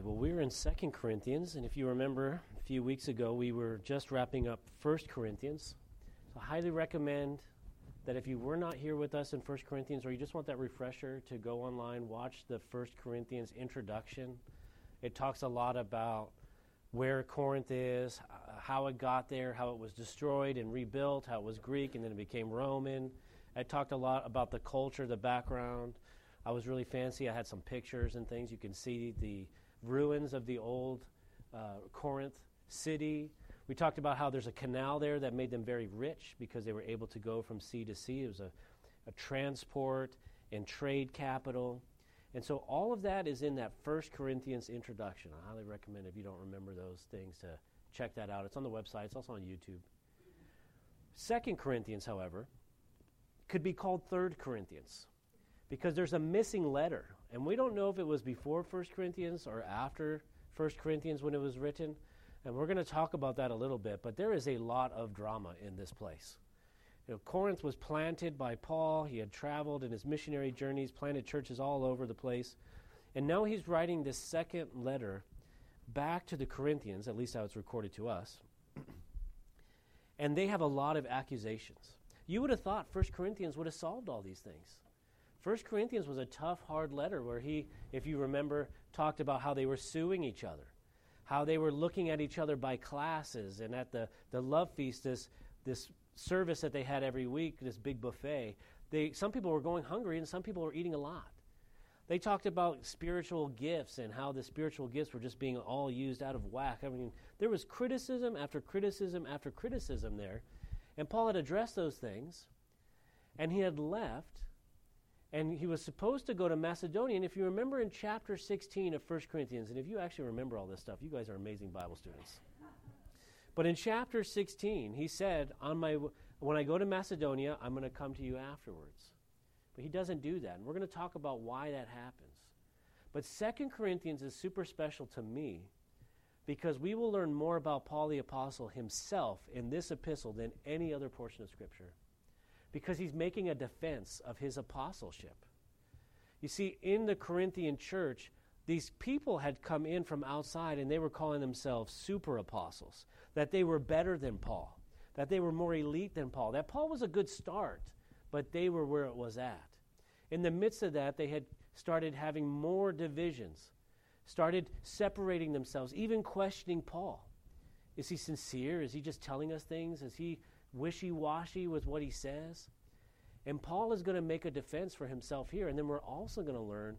right, well, we're in Second Corinthians, and if you remember a few weeks ago, we were just wrapping up First Corinthians. So I highly recommend that if you were not here with us in First Corinthians, or you just want that refresher, to go online, watch the First Corinthians introduction. It talks a lot about where Corinth is, how it got there, how it was destroyed and rebuilt, how it was Greek and then it became Roman. It talked a lot about the culture, the background. I was really fancy. I had some pictures and things. You can see the ruins of the old uh, Corinth city. We talked about how there's a canal there that made them very rich because they were able to go from sea to sea. It was a, a transport and trade capital. And so all of that is in that First Corinthians introduction. I highly recommend if you don't remember those things to check that out. It's on the website, it's also on YouTube. Second Corinthians, however, could be called Third Corinthians because there's a missing letter. And we don't know if it was before First Corinthians or after First Corinthians when it was written. And we're going to talk about that a little bit, but there is a lot of drama in this place. You know, Corinth was planted by Paul. He had traveled in his missionary journeys, planted churches all over the place. And now he's writing this second letter back to the Corinthians, at least how it's recorded to us. and they have a lot of accusations. You would have thought 1 Corinthians would have solved all these things. 1 Corinthians was a tough, hard letter where he, if you remember, talked about how they were suing each other, how they were looking at each other by classes, and at the, the love feast, this, this service that they had every week, this big buffet, they, some people were going hungry and some people were eating a lot. They talked about spiritual gifts and how the spiritual gifts were just being all used out of whack. I mean, there was criticism after criticism after criticism there. And Paul had addressed those things, and he had left, and he was supposed to go to Macedonia. And if you remember in chapter 16 of 1 Corinthians, and if you actually remember all this stuff, you guys are amazing Bible students. But in chapter 16, he said, on my, When I go to Macedonia, I'm going to come to you afterwards. But he doesn't do that. And we're going to talk about why that happens. But Second Corinthians is super special to me because we will learn more about Paul the Apostle himself in this epistle than any other portion of Scripture. Because he's making a defense of his apostleship. You see, in the Corinthian church, these people had come in from outside and they were calling themselves super apostles, that they were better than Paul, that they were more elite than Paul, that Paul was a good start, but they were where it was at. In the midst of that, they had started having more divisions, started separating themselves, even questioning Paul. Is he sincere? Is he just telling us things? Is he wishy washy with what he says? And Paul is going to make a defense for himself here, and then we're also going to learn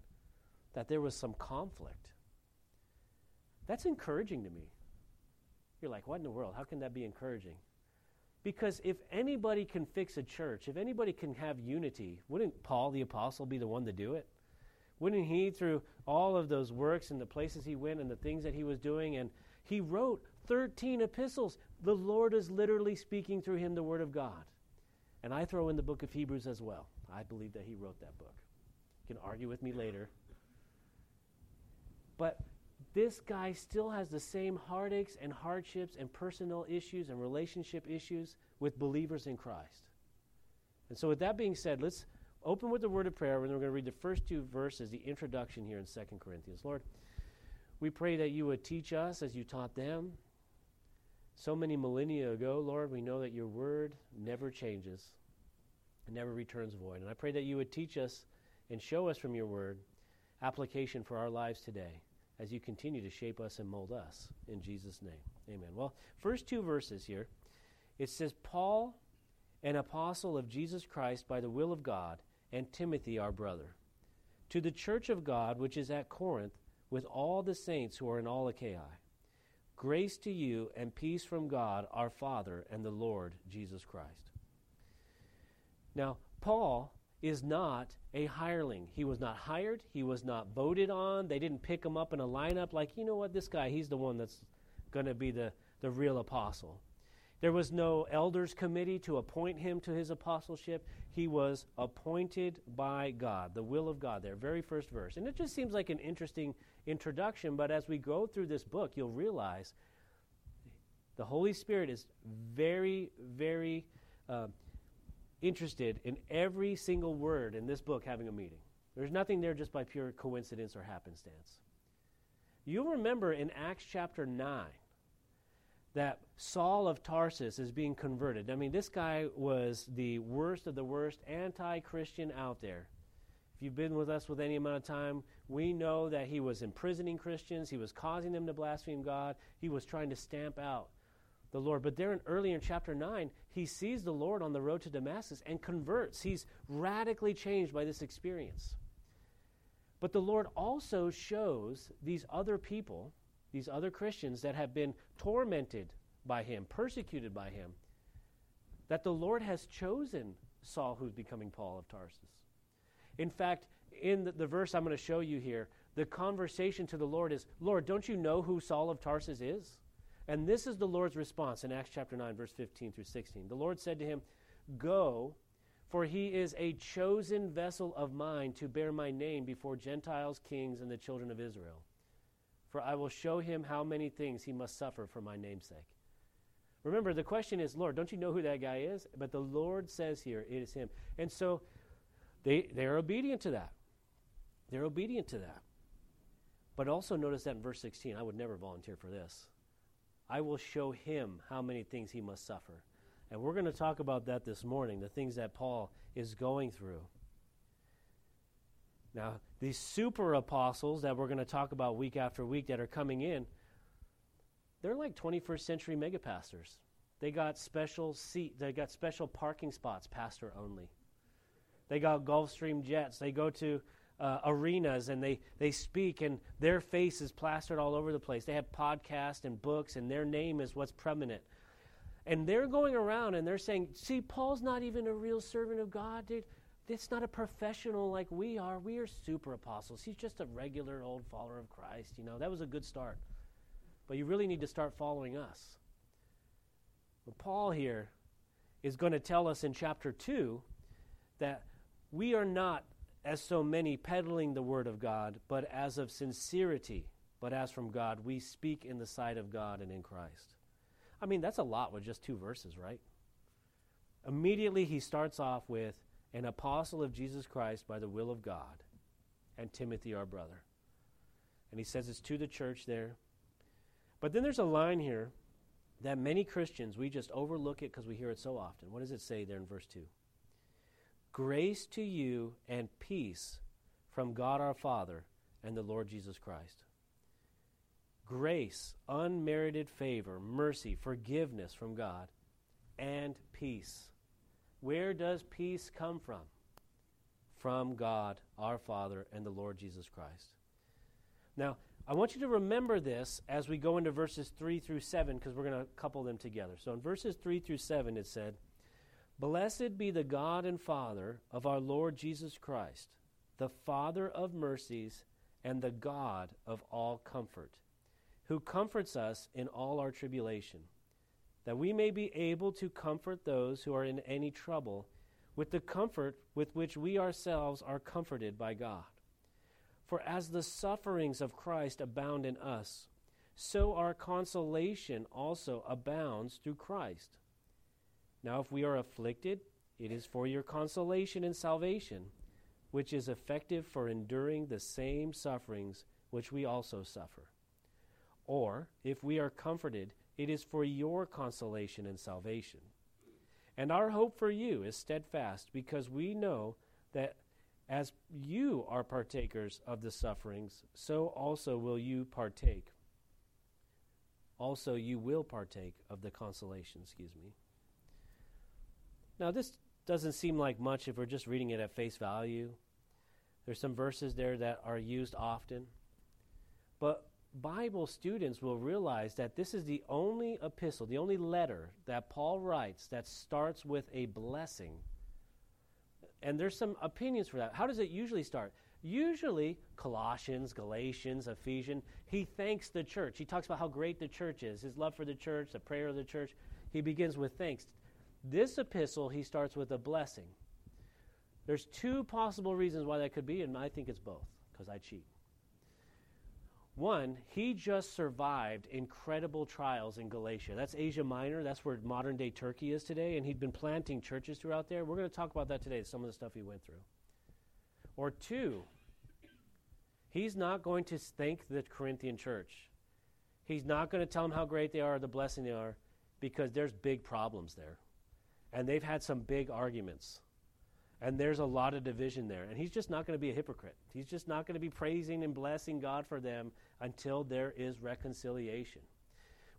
that there was some conflict. That's encouraging to me. You're like, what in the world? How can that be encouraging? Because if anybody can fix a church, if anybody can have unity, wouldn't Paul the Apostle be the one to do it? Wouldn't he, through all of those works and the places he went and the things that he was doing, and he wrote 13 epistles. The Lord is literally speaking through him the Word of God. And I throw in the book of Hebrews as well. I believe that he wrote that book. You can argue with me later. But this guy still has the same heartaches and hardships and personal issues and relationship issues with believers in Christ. And so, with that being said, let's open with the word of prayer, and then we're going to read the first two verses, the introduction here in 2 Corinthians. Lord, we pray that you would teach us as you taught them. So many millennia ago, Lord, we know that your word never changes, and never returns void. And I pray that you would teach us and show us from your word application for our lives today as you continue to shape us and mold us. In Jesus' name, amen. Well, first two verses here it says, Paul, an apostle of Jesus Christ by the will of God, and Timothy, our brother, to the church of God which is at Corinth, with all the saints who are in all Achaia. Grace to you and peace from God our Father and the Lord Jesus Christ. Now, Paul is not a hireling. He was not hired. He was not voted on. They didn't pick him up in a lineup like, you know what, this guy, he's the one that's going to be the, the real apostle. There was no elders committee to appoint him to his apostleship. He was appointed by God, the will of God, there, very first verse. And it just seems like an interesting introduction, but as we go through this book, you'll realize the Holy Spirit is very, very uh, interested in every single word in this book having a meaning. There's nothing there just by pure coincidence or happenstance. You'll remember in Acts chapter 9 that Saul of Tarsus is being converted. I mean, this guy was the worst of the worst anti Christian out there. If you've been with us with any amount of time, we know that he was imprisoning Christians, he was causing them to blaspheme God, he was trying to stamp out the Lord. But there in earlier in chapter 9, he sees the Lord on the road to Damascus and converts. He's radically changed by this experience. But the Lord also shows these other people, these other Christians that have been tormented by him, persecuted by him, that the Lord has chosen Saul, who's becoming Paul of Tarsus. In fact, in the, the verse I'm going to show you here, the conversation to the Lord is, Lord, don't you know who Saul of Tarsus is? And this is the Lord's response in Acts chapter 9, verse 15 through 16. The Lord said to him, Go for he is a chosen vessel of mine to bear my name before Gentiles, kings, and the children of Israel. For I will show him how many things he must suffer for my namesake. Remember, the question is, Lord, don't you know who that guy is? But the Lord says here, it is him. And so they, they're obedient to that. They're obedient to that. But also notice that in verse 16, I would never volunteer for this. I will show him how many things he must suffer. And we're going to talk about that this morning, the things that Paul is going through. Now, these super apostles that we're going to talk about week after week that are coming in, they're like 21st century megapastors. They got special seat, they got special parking spots, pastor only. They got Gulfstream jets. They go to uh, arenas and they, they speak, and their face is plastered all over the place. They have podcasts and books, and their name is what's prominent. And they're going around and they're saying, see, Paul's not even a real servant of God, dude. It's not a professional like we are. We are super apostles. He's just a regular old follower of Christ. You know, that was a good start. But you really need to start following us. But Paul here is going to tell us in chapter 2 that we are not, as so many, peddling the word of God, but as of sincerity, but as from God, we speak in the sight of God and in Christ. I mean, that's a lot with just two verses, right? Immediately, he starts off with an apostle of Jesus Christ by the will of God, and Timothy, our brother. And he says it's to the church there. But then there's a line here that many Christians, we just overlook it because we hear it so often. What does it say there in verse 2? Grace to you and peace from God our Father and the Lord Jesus Christ grace, unmerited favor, mercy, forgiveness from God, and peace. Where does peace come from? From God, our Father, and the Lord Jesus Christ. Now, I want you to remember this as we go into verses 3 through 7 because we're going to couple them together. So in verses 3 through 7, it said, Blessed be the God and Father of our Lord Jesus Christ, the Father of mercies and the God of all comfort who comforts us in all our tribulation, that we may be able to comfort those who are in any trouble with the comfort with which we ourselves are comforted by God. For as the sufferings of Christ abound in us, so our consolation also abounds through Christ. Now, if we are afflicted, it is for your consolation and salvation, which is effective for enduring the same sufferings which we also suffer. Or, if we are comforted, it is for your consolation and salvation. And our hope for you is steadfast, because we know that as you are partakers of the sufferings, so also will you partake. Also, you will partake of the consolation, excuse me. Now, this doesn't seem like much if we're just reading it at face value. There's some verses there that are used often. But Bible students will realize that this is the only epistle, the only letter that Paul writes that starts with a blessing. And there's some opinions for that. How does it usually start? Usually, Colossians, Galatians, Ephesians, he thanks the church. He talks about how great the church is, his love for the church, the prayer of the church. He begins with thanks. This epistle, he starts with a blessing. There's two possible reasons why that could be, and I think it's both, because I cheat. One, he just survived incredible trials in Galatia. That's Asia Minor. That's where modern day Turkey is today. And he'd been planting churches throughout there. We're going to talk about that today, some of the stuff he went through. Or two, He's not going to thank the Corinthian church. He's not going to tell them how great they are, the blessing they are, because there's big problems there. And they've had some big arguments. And there's a lot of division there. And he's just not going to be a hypocrite. He's just not going to be praising and blessing God for them until there is reconciliation.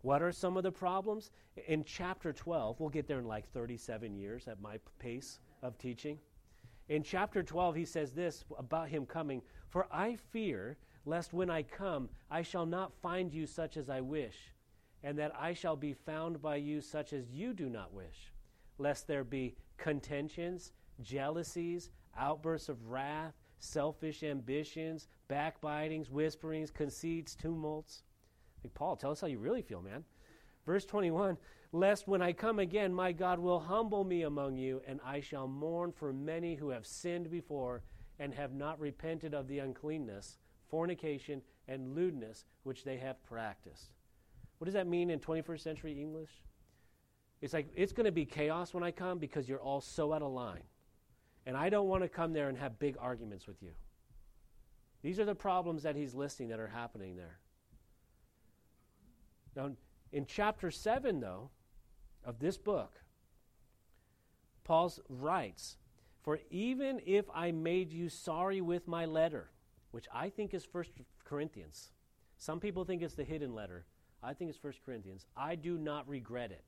What are some of the problems? In chapter 12, we'll get there in like 37 years at my pace of teaching. In chapter 12, he says this about him coming For I fear lest when I come, I shall not find you such as I wish, and that I shall be found by you such as you do not wish, lest there be contentions jealousies, outbursts of wrath, selfish ambitions, backbitings, whisperings, conceits, tumults. Like, Paul, tell us how you really feel, man. Verse 21 Lest when I come again, my God will humble me among you, and I shall mourn for many who have sinned before and have not repented of the uncleanness, fornication, and lewdness which they have practiced. What does that mean in 21st century English? It's like it's going to be chaos when I come because you're all so out of line. And I don't want to come there and have big arguments with you. These are the problems that he's listing that are happening there. Now, in chapter 7, though, of this book, Paul writes, For even if I made you sorry with my letter, which I think is First Corinthians, some people think it's the hidden letter. I think it's First Corinthians. I do not regret it.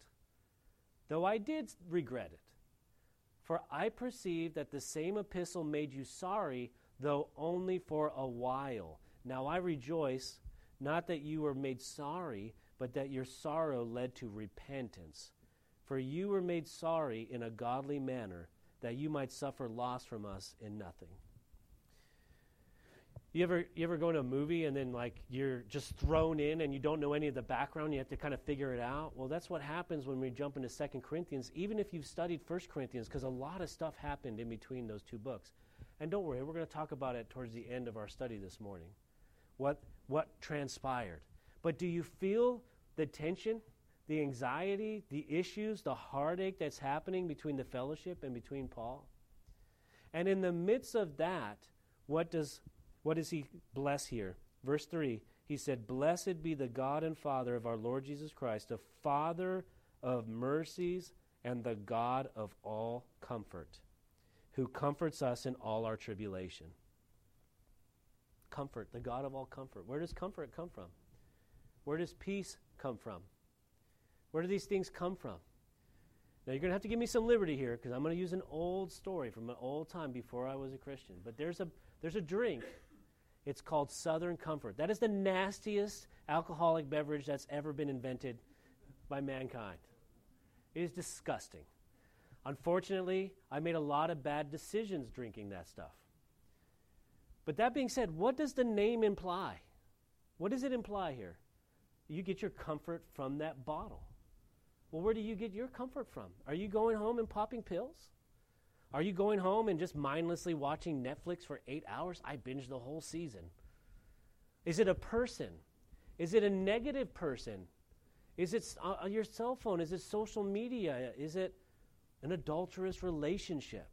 Though I did regret it. For I perceive that the same epistle made you sorry, though only for a while. Now I rejoice, not that you were made sorry, but that your sorrow led to repentance. For you were made sorry in a godly manner, that you might suffer loss from us in nothing. You ever you ever go to a movie and then like you're just thrown in and you don't know any of the background, you have to kind of figure it out? Well, that's what happens when we jump into Second Corinthians, even if you've studied First Corinthians, because a lot of stuff happened in between those two books. And don't worry, we're going to talk about it towards the end of our study this morning. What what transpired. But do you feel the tension, the anxiety, the issues, the heartache that's happening between the fellowship and between Paul? And in the midst of that, what does what does he bless here? Verse 3 he said, Blessed be the God and Father of our Lord Jesus Christ, the Father of mercies and the God of all comfort, who comforts us in all our tribulation. Comfort, the God of all comfort. Where does comfort come from? Where does peace come from? Where do these things come from? Now, you're going to have to give me some liberty here because I'm going to use an old story from an old time before I was a Christian. But there's a, there's a drink it's called Southern Comfort. That is the nastiest alcoholic beverage that's ever been invented by mankind. It is disgusting. Unfortunately, I made a lot of bad decisions drinking that stuff. But that being said, what does the name imply? What does it imply here? You get your comfort from that bottle. Well, where do you get your comfort from? Are you going home and popping pills? Are you going home and just mindlessly watching Netflix for eight hours? I binged the whole season. Is it a person? Is it a negative person? Is it uh, your cell phone? Is it social media? Is it an adulterous relationship?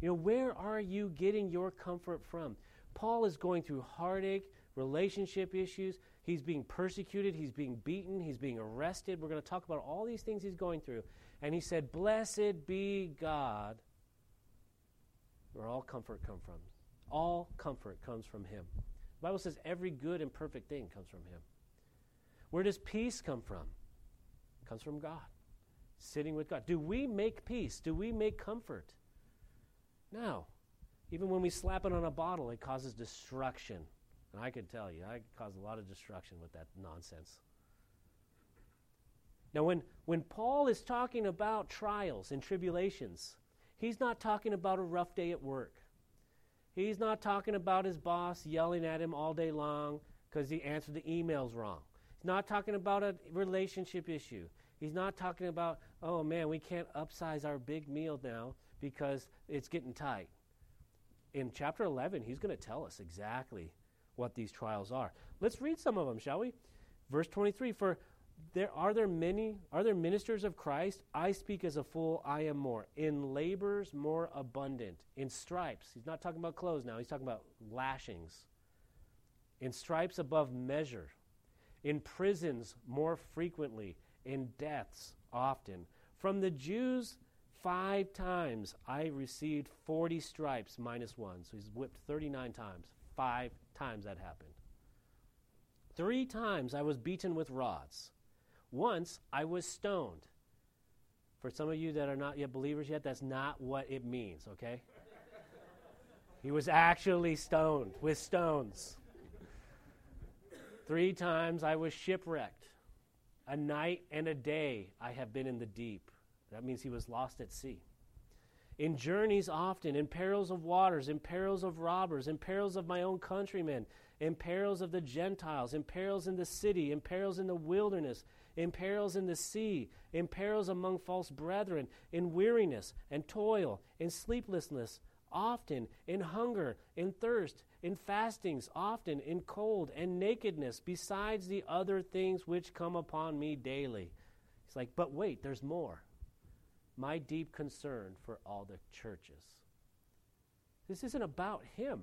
You know, where are you getting your comfort from? Paul is going through heartache, relationship issues. He's being persecuted. He's being beaten. He's being arrested. We're going to talk about all these things he's going through. And he said, Blessed be God where all comfort comes from. All comfort comes from Him. The Bible says every good and perfect thing comes from Him. Where does peace come from? It comes from God. Sitting with God. Do we make peace? Do we make comfort? No. Even when we slap it on a bottle, it causes destruction. And I can tell you, I cause a lot of destruction with that nonsense. Now, when, when Paul is talking about trials and tribulations, He's not talking about a rough day at work. He's not talking about his boss yelling at him all day long because he answered the emails wrong. He's not talking about a relationship issue. He's not talking about, oh man, we can't upsize our big meal now because it's getting tight. In chapter 11, he's going to tell us exactly what these trials are. Let's read some of them, shall we? Verse 23 For there are there many are there ministers of Christ? I speak as a fool, I am more. In labors more abundant. In stripes. He's not talking about clothes now, he's talking about lashings. in stripes above measure, in prisons more frequently, in deaths often. From the Jews, five times I received 40 stripes minus one. So he's whipped 39 times. Five times that happened. Three times I was beaten with rods. Once I was stoned. For some of you that are not yet believers yet, that's not what it means, okay? he was actually stoned with stones. Three times I was shipwrecked. A night and a day I have been in the deep. That means he was lost at sea. In journeys often, in perils of waters, in perils of robbers, in perils of my own countrymen, in perils of the Gentiles, in perils in the city, in perils in the wilderness, in perils in the sea, in perils among false brethren, in weariness and toil, in sleeplessness, often, in hunger, in thirst, in fastings, often, in cold and nakedness, besides the other things which come upon me daily. He's like, but wait, there's more. My deep concern for all the churches. This isn't about him.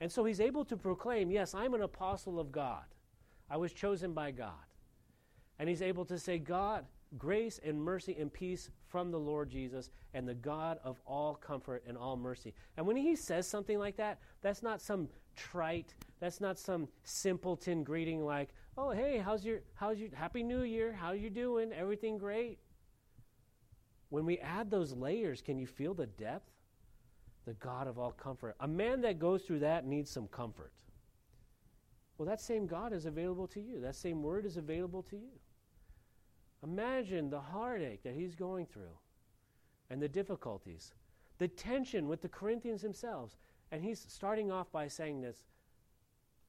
And so he's able to proclaim, yes, I'm an apostle of God. I was chosen by God. And he's able to say, God, grace and mercy and peace from the Lord Jesus and the God of all comfort and all mercy. And when he says something like that, that's not some trite, that's not some simpleton greeting like, "Oh, hey, how's your how's your happy new year? How you doing? Everything great?" When we add those layers, can you feel the depth? The God of all comfort. A man that goes through that needs some comfort. Well, that same God is available to you. That same word is available to you. Imagine the heartache that he's going through and the difficulties, the tension with the Corinthians themselves. And he's starting off by saying this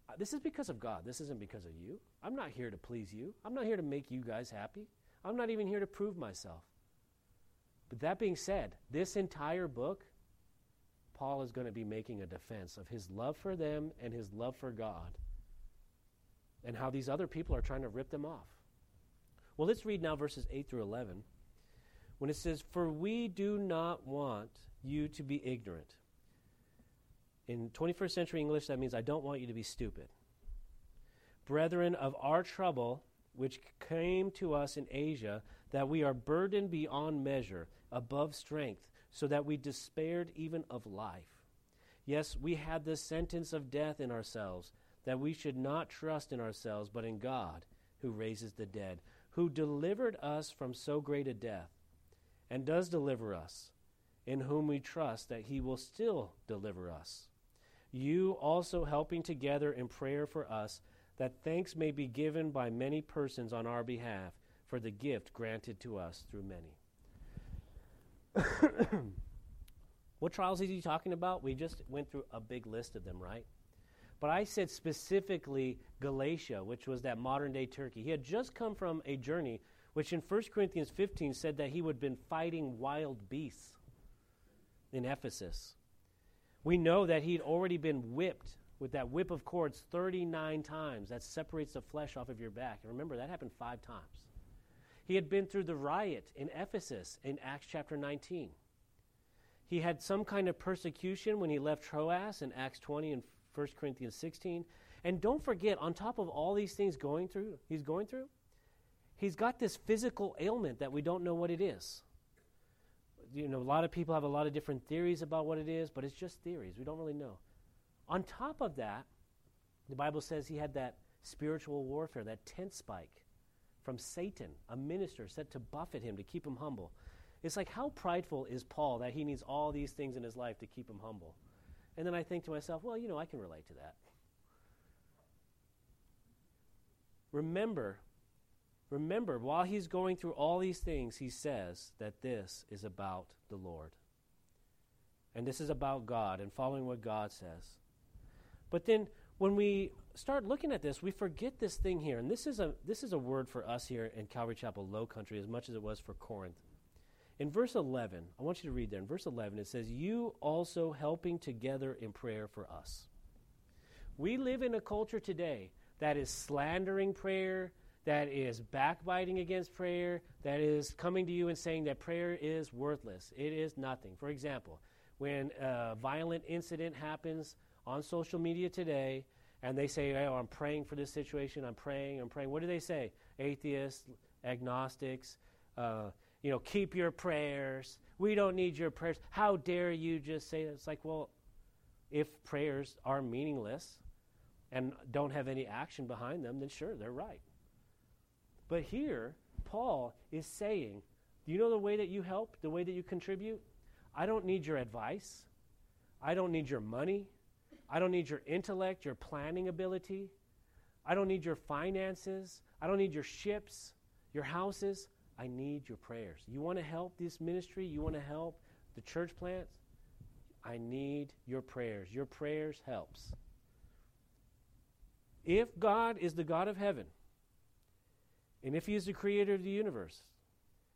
uh, this is because of God. This isn't because of you. I'm not here to please you. I'm not here to make you guys happy. I'm not even here to prove myself. But that being said, this entire book, Paul is going to be making a defense of his love for them and his love for God and how these other people are trying to rip them off. Well, let's read now verses 8 through 11 when it says, For we do not want you to be ignorant. In 21st century English, that means I don't want you to be stupid. Brethren, of our trouble, which came to us in Asia, that we are burdened beyond measure, above strength, so that we despaired even of life. Yes, we had the sentence of death in ourselves, that we should not trust in ourselves, but in God, who raises the dead who delivered us from so great a death, and does deliver us, in whom we trust that he will still deliver us. You also helping together in prayer for us, that thanks may be given by many persons on our behalf for the gift granted to us through many. what trials is he talking about? We just went through a big list of them, right? But I said specifically Galatia, which was that modern day Turkey. He had just come from a journey which in 1 Corinthians 15 said that he would have been fighting wild beasts in Ephesus. We know that he'd already been whipped with that whip of cords 39 times. That separates the flesh off of your back. And remember, that happened five times. He had been through the riot in Ephesus in Acts chapter 19. He had some kind of persecution when he left Troas in Acts 20 and 1 Corinthians 16. And don't forget, on top of all these things going through, he's going through, he's got this physical ailment that we don't know what it is. You know, a lot of people have a lot of different theories about what it is, but it's just theories. We don't really know. On top of that, the Bible says he had that spiritual warfare, that tent spike from Satan, a minister set to buffet him to keep him humble. It's like, how prideful is Paul that he needs all these things in his life to keep him humble? And then I think to myself, well, you know, I can relate to that. Remember, remember, while he's going through all these things, he says that this is about the Lord. And this is about God and following what God says. But then when we start looking at this, we forget this thing here. And this is a this is a word for us here in Calvary Chapel Low Country as much as it was for Corinth. In verse 11, I want you to read there. In verse 11, it says, You also helping together in prayer for us. We live in a culture today that is slandering prayer, that is backbiting against prayer, that is coming to you and saying that prayer is worthless. It is nothing. For example, when a violent incident happens on social media today, and they say, oh, I'm praying for this situation, I'm praying, I'm praying. What do they say? Atheists, agnostics, uh, you know, keep your prayers. We don't need your prayers. How dare you just say that? It's like, well, if prayers are meaningless and don't have any action behind them, then sure, they're right. But here, Paul is saying, do you know the way that you help, the way that you contribute? I don't need your advice. I don't need your money. I don't need your intellect, your planning ability. I don't need your finances. I don't need your ships, your houses. I need your prayers. You want to help this ministry? You want to help the church plants? I need your prayers. Your prayers helps. If God is the God of heaven, and if he is the creator of the universe,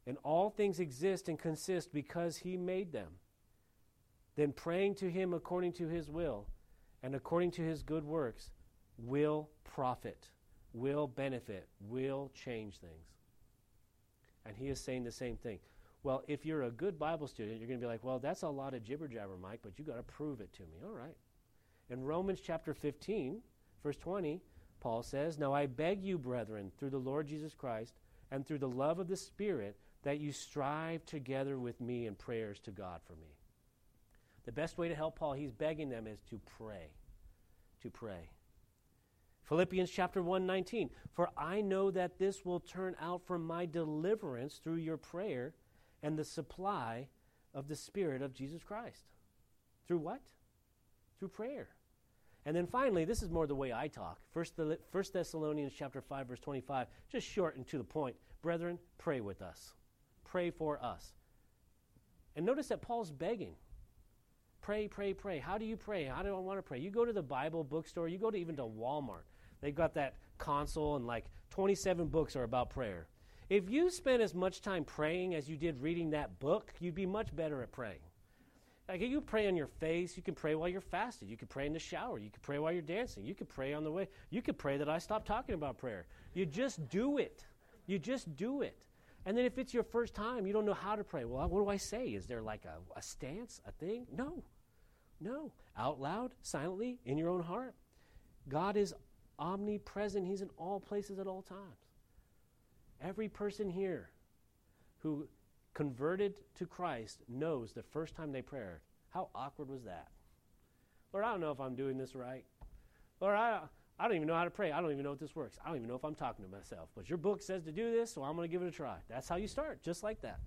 and all things exist and consist because he made them, then praying to him according to his will and according to his good works will profit, will benefit, will change things. And he is saying the same thing. Well, if you're a good Bible student, you're going to be like, well, that's a lot of jibber jabber, Mike, but you got to prove it to me. All right. In Romans chapter 15, verse 20, Paul says, Now I beg you, brethren, through the Lord Jesus Christ and through the love of the Spirit, that you strive together with me in prayers to God for me. The best way to help Paul, he's begging them, is to pray. To pray. Philippians chapter 1 19. For I know that this will turn out for my deliverance through your prayer and the supply of the Spirit of Jesus Christ. Through what? Through prayer. And then finally, this is more the way I talk. First, First Thessalonians chapter 5, verse 25, just short and to the point. Brethren, pray with us. Pray for us. And notice that Paul's begging. Pray, pray, pray. How do you pray? How do I want to pray? You go to the Bible bookstore, you go to even to Walmart. They've got that console and like 27 books are about prayer. If you spent as much time praying as you did reading that book, you'd be much better at praying. Like you pray on your face, you can pray while you're fasted, you can pray in the shower, you can pray while you're dancing, you can pray on the way, you can pray that I stop talking about prayer. You just do it. You just do it. And then if it's your first time, you don't know how to pray. Well, what do I say? Is there like a, a stance, a thing? No. No. Out loud, silently, in your own heart. God is omnipresent, He's in all places at all times. Every person here who converted to Christ knows the first time they prayed. How awkward was that? Lord, I don't know if I'm doing this right. Lord, I, I don't even know how to pray. I don't even know if this works. I don't even know if I'm talking to myself. But your book says to do this, so I'm going to give it a try. That's how you start, just like that.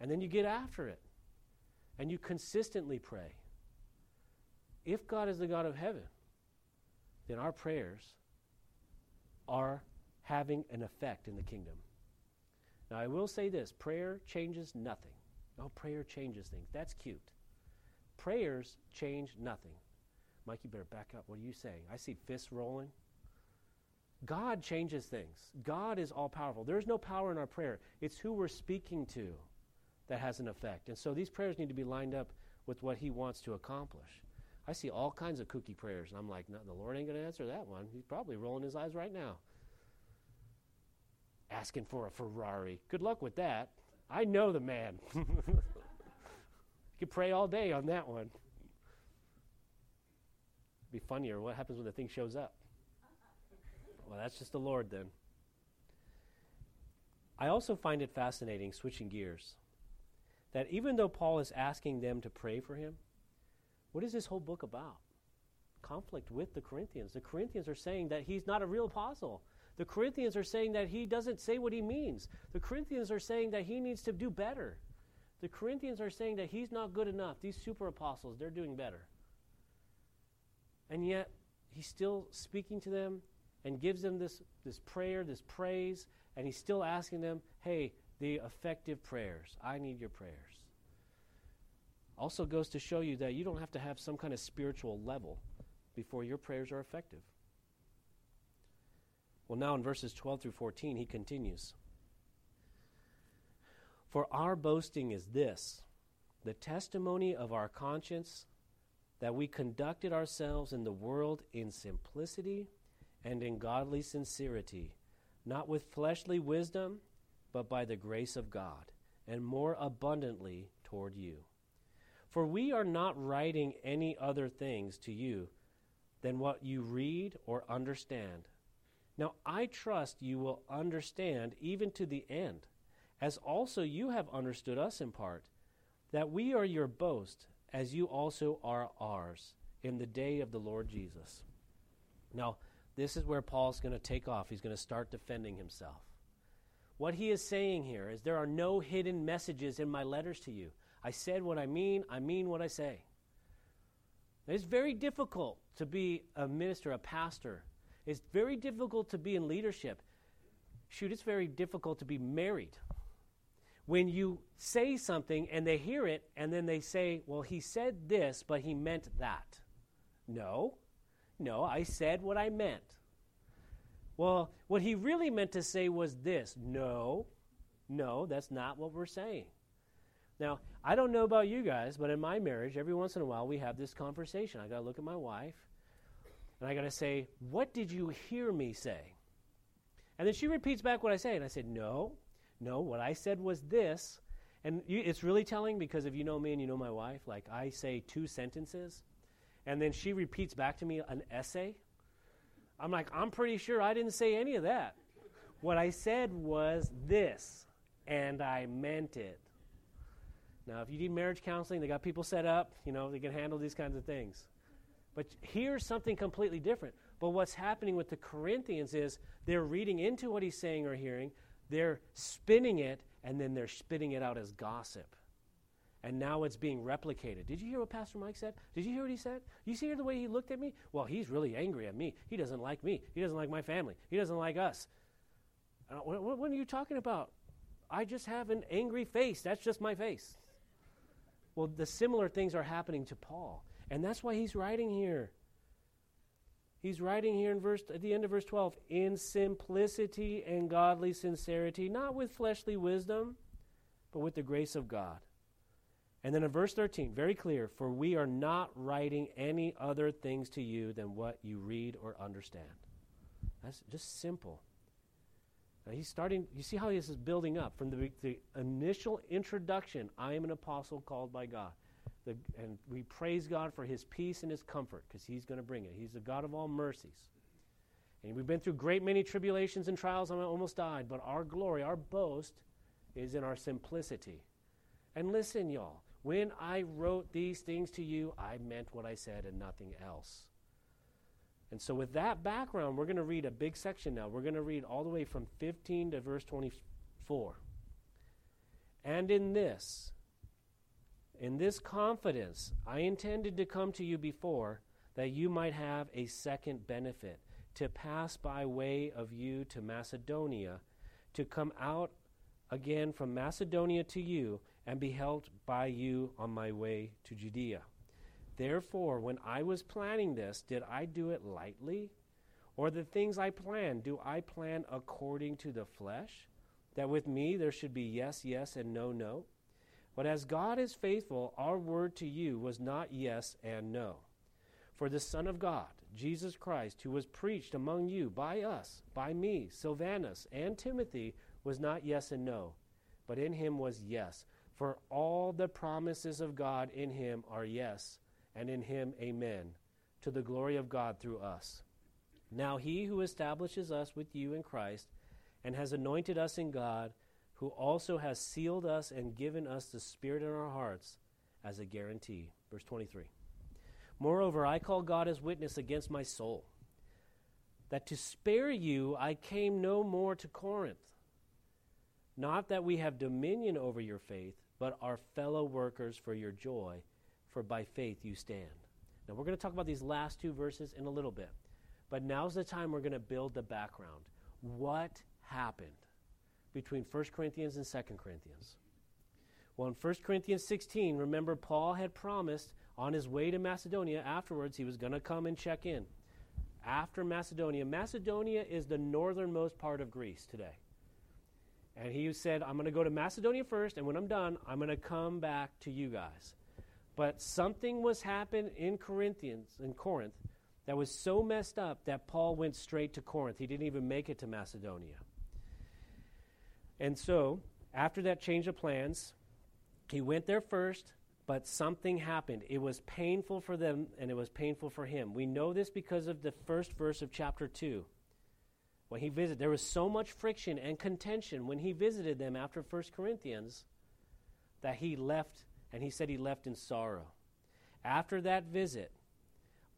And then you get after it. And you consistently pray. If God is the God of heaven, then our prayers are having an effect in the kingdom. Now, I will say this prayer changes nothing. No, prayer changes things. That's cute. Prayers change nothing. Mike, you better back up. What are you saying? I see fists rolling. God changes things. God is all powerful. There's no power in our prayer. It's who we're speaking to that has an effect. And so these prayers need to be lined up with what He wants to accomplish. I see all kinds of kooky prayers, and I'm like, no, the Lord ain't going to answer that one. He's probably rolling his eyes right now. Asking for a Ferrari. Good luck with that. I know the man. you could pray all day on that one. It'd be funnier. What happens when the thing shows up? Well, that's just the Lord then. I also find it fascinating, switching gears, that even though Paul is asking them to pray for him, what is this whole book about? Conflict with the Corinthians. The Corinthians are saying that he's not a real apostle. The Corinthians are saying that he doesn't say what he means. The Corinthians are saying that he needs to do better. The Corinthians are saying that he's not good enough. These super apostles, they're doing better. And yet, he's still speaking to them and gives them this, this prayer, this praise, and he's still asking them, hey, the effective prayers. I need your prayers also goes to show you that you don't have to have some kind of spiritual level before your prayers are effective. Well, now in verses 12 through 14, he continues For our boasting is this the testimony of our conscience that we conducted ourselves in the world in simplicity and in godly sincerity, not with fleshly wisdom, but by the grace of God, and more abundantly toward you. For we are not writing any other things to you, than what you read or understand. Now I trust you will understand even to the end, as also you have understood us in part, that we are your boast, as you also are ours, in the day of the Lord Jesus. Now, this is where Paul's going to take off. He's going to start defending himself. What he is saying here is there are no hidden messages in my letters to you. I said what I mean, I mean what I say. It's very difficult to be a minister, a pastor. It's very difficult to be in leadership. Shoot, it's very difficult to be married. When you say something and they hear it and then they say, well, he said this, but he meant that. No, no, I said what I meant. Well, what he really meant to say was this. No, no, that's not what we're saying. Now, I don't know about you guys, but in my marriage, every once in a while we have this conversation. I got to look at my wife and I got to say, What did you hear me say? And then she repeats back what I say. And I said, No, no, what I said was this. And you, it's really telling because if you know me and you know my wife, like I say two sentences, and then she repeats back to me an essay. I'm like, I'm pretty sure I didn't say any of that. What I said was this, and I meant it. Now, if you need marriage counseling, they got people set up, you know, they can handle these kinds of things. But here's something completely different. But what's happening with the Corinthians is they're reading into what he's saying or hearing, they're spinning it, and then they're spitting it out as gossip. And now it's being replicated. Did you hear what Pastor Mike said? Did you hear what he said? You see the way he looked at me? Well, he's really angry at me. He doesn't like me. He doesn't like my family. He doesn't like us. Uh, what, what are you talking about? I just have an angry face. That's just my face. Well, the similar things are happening to Paul. And that's why he's writing here. He's writing here in verse at the end of verse 12, in simplicity and godly sincerity, not with fleshly wisdom, but with the grace of God. And then in verse 13, very clear, for we are not writing any other things to you than what you read or understand. That's just simple. Now he's starting, you see how this is building up from the, the initial introduction I am an apostle called by God. The, and we praise God for his peace and his comfort because he's going to bring it. He's the God of all mercies. And we've been through great many tribulations and trials I almost died, but our glory, our boast, is in our simplicity. And listen, y'all, when I wrote these things to you, I meant what I said and nothing else. And so, with that background, we're going to read a big section now. We're going to read all the way from 15 to verse 24. And in this, in this confidence, I intended to come to you before that you might have a second benefit, to pass by way of you to Macedonia, to come out again from Macedonia to you, and be helped by you on my way to Judea. Therefore, when I was planning this, did I do it lightly? Or the things I plan, do I plan according to the flesh? That with me there should be yes, yes, and no, no? But as God is faithful, our word to you was not yes and no. For the Son of God, Jesus Christ, who was preached among you by us, by me, Silvanus, and Timothy, was not yes and no, but in him was yes. For all the promises of God in him are yes and in him amen, to the glory of God through us. Now he who establishes us with you in Christ and has anointed us in God, who also has sealed us and given us the Spirit in our hearts as a guarantee. Verse 23. Moreover, I call God as witness against my soul, that to spare you I came no more to Corinth. Not that we have dominion over your faith, but are fellow workers for your joy for by faith you stand. Now, we're going to talk about these last two verses in a little bit, but now's the time we're going to build the background. What happened between 1 Corinthians and 2 Corinthians? Well, in 1 Corinthians 16, remember, Paul had promised on his way to Macedonia afterwards he was going to come and check in. After Macedonia, Macedonia is the northernmost part of Greece today. And he said, I'm going to go to Macedonia first, and when I'm done, I'm going to come back to you guys. But something was happening in Corinthians in Corinth that was so messed up that Paul went straight to Corinth. He didn't even make it to Macedonia. And so, after that change of plans, he went there first, but something happened. It was painful for them and it was painful for him. We know this because of the first verse of chapter 2. When he visited, there was so much friction and contention when he visited them after 1 Corinthians that he left, and he said he left in sorrow. After that visit,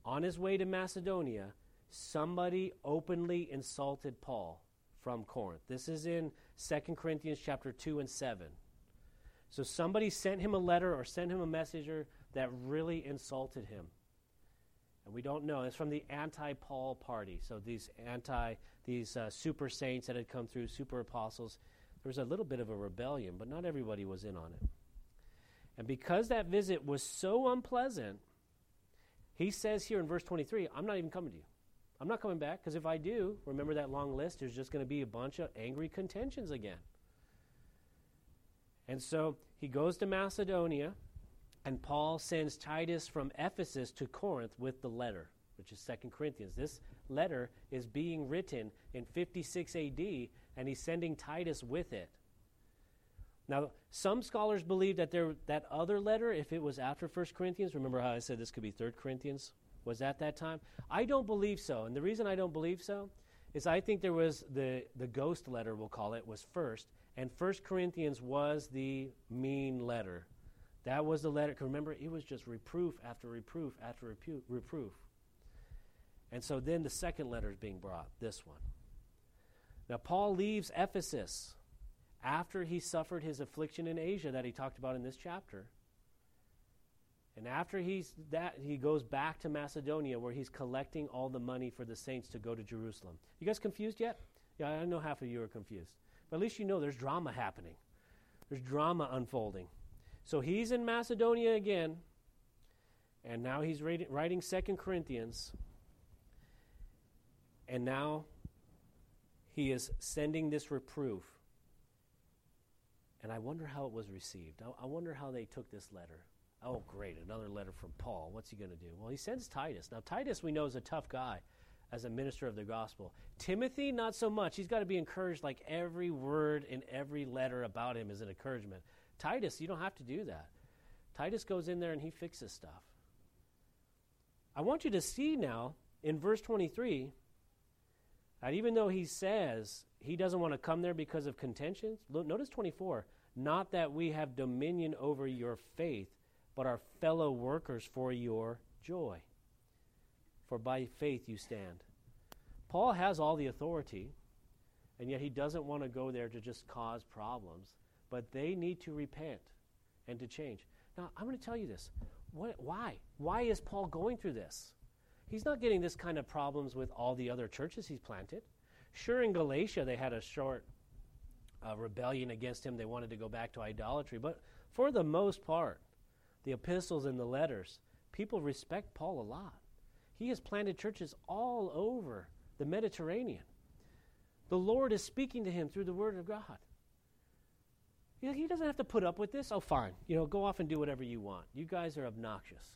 on his way to Macedonia, somebody openly insulted Paul from Corinth. This is in 2 Corinthians chapter 2 and 7. So somebody sent him a letter or sent him a messenger that really insulted him. And we don't know. It's from the anti-Paul party. So these anti, these uh, super saints that had come through, super apostles. There was a little bit of a rebellion, but not everybody was in on it. And because that visit was so unpleasant, he says here in verse 23, I'm not even coming to you. I'm not coming back because if I do, remember that long list, there's just going to be a bunch of angry contentions again. And so he goes to Macedonia, and Paul sends Titus from Ephesus to Corinth with the letter, which is Second Corinthians. This letter is being written in 56 AD, and he's sending Titus with it. Now, some scholars believe that there, that other letter, if it was after 1 Corinthians, remember how I said this could be 3 Corinthians, was at that time? I don't believe so. And the reason I don't believe so is I think there was the, the ghost letter, we'll call it, was first. And 1 Corinthians was the mean letter. That was the letter. Remember, it was just reproof after reproof after repu- reproof. And so then the second letter is being brought, this one. Now, Paul leaves Ephesus after he suffered his affliction in Asia that he talked about in this chapter. And after he's that he goes back to Macedonia where he's collecting all the money for the saints to go to Jerusalem. You guys confused yet? Yeah, I know half of you are confused. But at least you know there's drama happening. There's drama unfolding. So he's in Macedonia again, and now he's writing Second Corinthians. And now he is sending this reproof and I wonder how it was received. I, I wonder how they took this letter. Oh, great, another letter from Paul. What's he going to do? Well, he sends Titus. Now, Titus, we know, is a tough guy as a minister of the gospel. Timothy, not so much. He's got to be encouraged like every word in every letter about him is an encouragement. Titus, you don't have to do that. Titus goes in there and he fixes stuff. I want you to see now in verse 23 that even though he says he doesn't want to come there because of contentions. Notice 24. Not that we have dominion over your faith, but our fellow workers for your joy. For by faith you stand. Paul has all the authority, and yet he doesn't want to go there to just cause problems. But they need to repent and to change. Now, I'm going to tell you this. What, why? Why is Paul going through this? He's not getting this kind of problems with all the other churches he's planted. Sure, in Galatia, they had a short uh, rebellion against him. They wanted to go back to idolatry. But for the most part, the epistles and the letters, people respect Paul a lot. He has planted churches all over the Mediterranean. The Lord is speaking to him through the Word of God. He doesn't have to put up with this. Oh, fine. You know, go off and do whatever you want. You guys are obnoxious.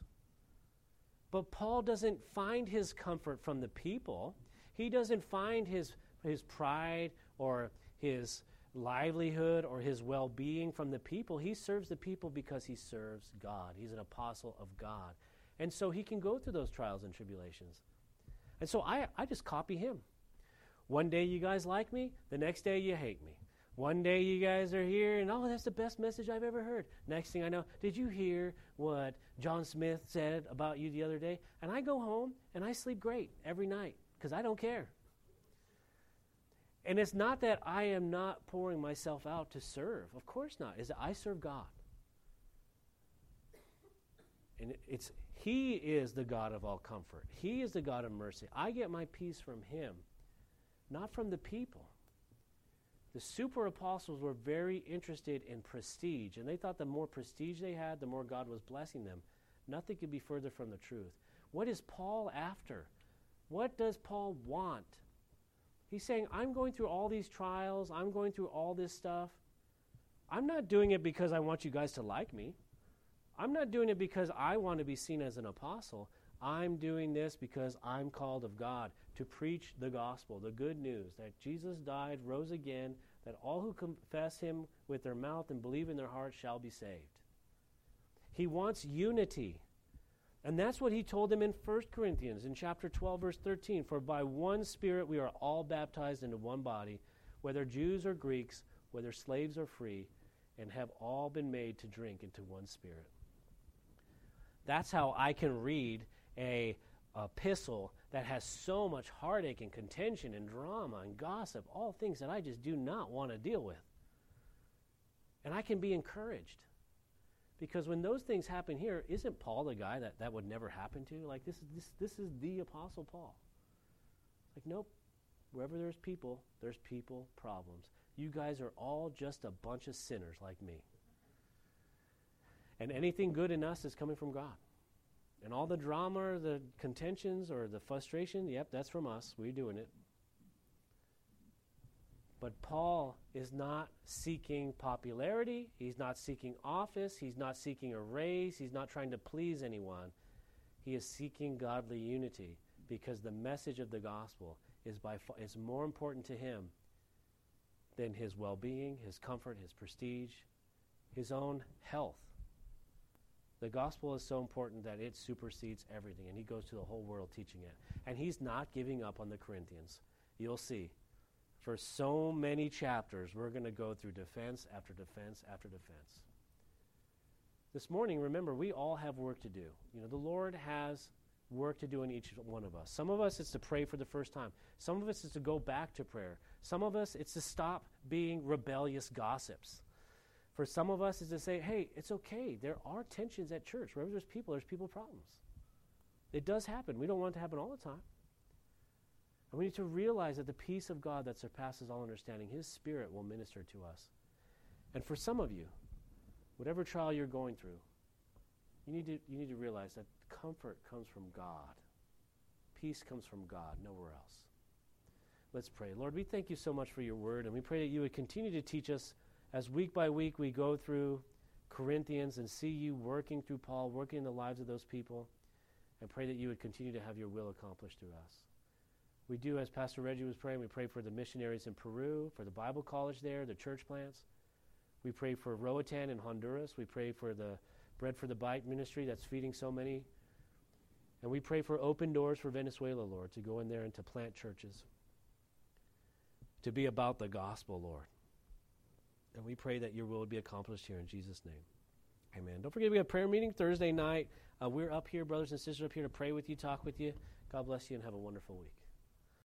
But Paul doesn't find his comfort from the people. He doesn't find his, his pride or his livelihood or his well being from the people. He serves the people because he serves God. He's an apostle of God. And so he can go through those trials and tribulations. And so I, I just copy him. One day you guys like me, the next day you hate me. One day you guys are here and oh, that's the best message I've ever heard. Next thing I know, did you hear what John Smith said about you the other day? And I go home and I sleep great every night because I don't care. And it's not that I am not pouring myself out to serve. Of course not. Is I serve God. And it's he is the God of all comfort. He is the God of mercy. I get my peace from him, not from the people. The super apostles were very interested in prestige, and they thought the more prestige they had, the more God was blessing them. Nothing could be further from the truth. What is Paul after? What does Paul want? He's saying, I'm going through all these trials, I'm going through all this stuff. I'm not doing it because I want you guys to like me. I'm not doing it because I want to be seen as an apostle. I'm doing this because I'm called of God to preach the gospel, the good news that Jesus died, rose again, that all who confess him with their mouth and believe in their heart shall be saved. He wants unity. And that's what he told them in 1 Corinthians in chapter 12, verse 13. For by one Spirit we are all baptized into one body, whether Jews or Greeks, whether slaves or free, and have all been made to drink into one Spirit. That's how I can read a epistle that has so much heartache and contention and drama and gossip, all things that I just do not want to deal with. And I can be encouraged. Because when those things happen here, isn't Paul the guy that that would never happen to? Like this is this this is the apostle Paul. Like nope. Wherever there's people, there's people problems. You guys are all just a bunch of sinners like me. And anything good in us is coming from God. And all the drama, the contentions, or the frustration, yep, that's from us. We're doing it. But Paul is not seeking popularity. He's not seeking office. He's not seeking a raise. He's not trying to please anyone. He is seeking godly unity because the message of the gospel is, by far, is more important to him than his well being, his comfort, his prestige, his own health. The gospel is so important that it supersedes everything, and he goes to the whole world teaching it. And he's not giving up on the Corinthians. You'll see. For so many chapters, we're going to go through defense after defense after defense. This morning, remember, we all have work to do. You know, the Lord has work to do in each one of us. Some of us, it's to pray for the first time. Some of us, it's to go back to prayer. Some of us, it's to stop being rebellious gossips. For some of us, is to say, hey, it's okay. There are tensions at church. Wherever there's people, there's people problems. It does happen. We don't want it to happen all the time. And we need to realize that the peace of God that surpasses all understanding, His Spirit will minister to us. And for some of you, whatever trial you're going through, you need to, you need to realize that comfort comes from God. Peace comes from God, nowhere else. Let's pray. Lord, we thank you so much for your word, and we pray that you would continue to teach us as week by week we go through Corinthians and see you working through Paul, working in the lives of those people, and pray that you would continue to have your will accomplished through us. We do, as Pastor Reggie was praying, we pray for the missionaries in Peru, for the Bible college there, the church plants. We pray for Roatan in Honduras. We pray for the Bread for the Bite ministry that's feeding so many. And we pray for open doors for Venezuela, Lord, to go in there and to plant churches to be about the gospel, Lord. And we pray that your will would be accomplished here in Jesus' name. Amen. Don't forget, we have prayer meeting Thursday night. Uh, we're up here, brothers and sisters, up here to pray with you, talk with you. God bless you, and have a wonderful week.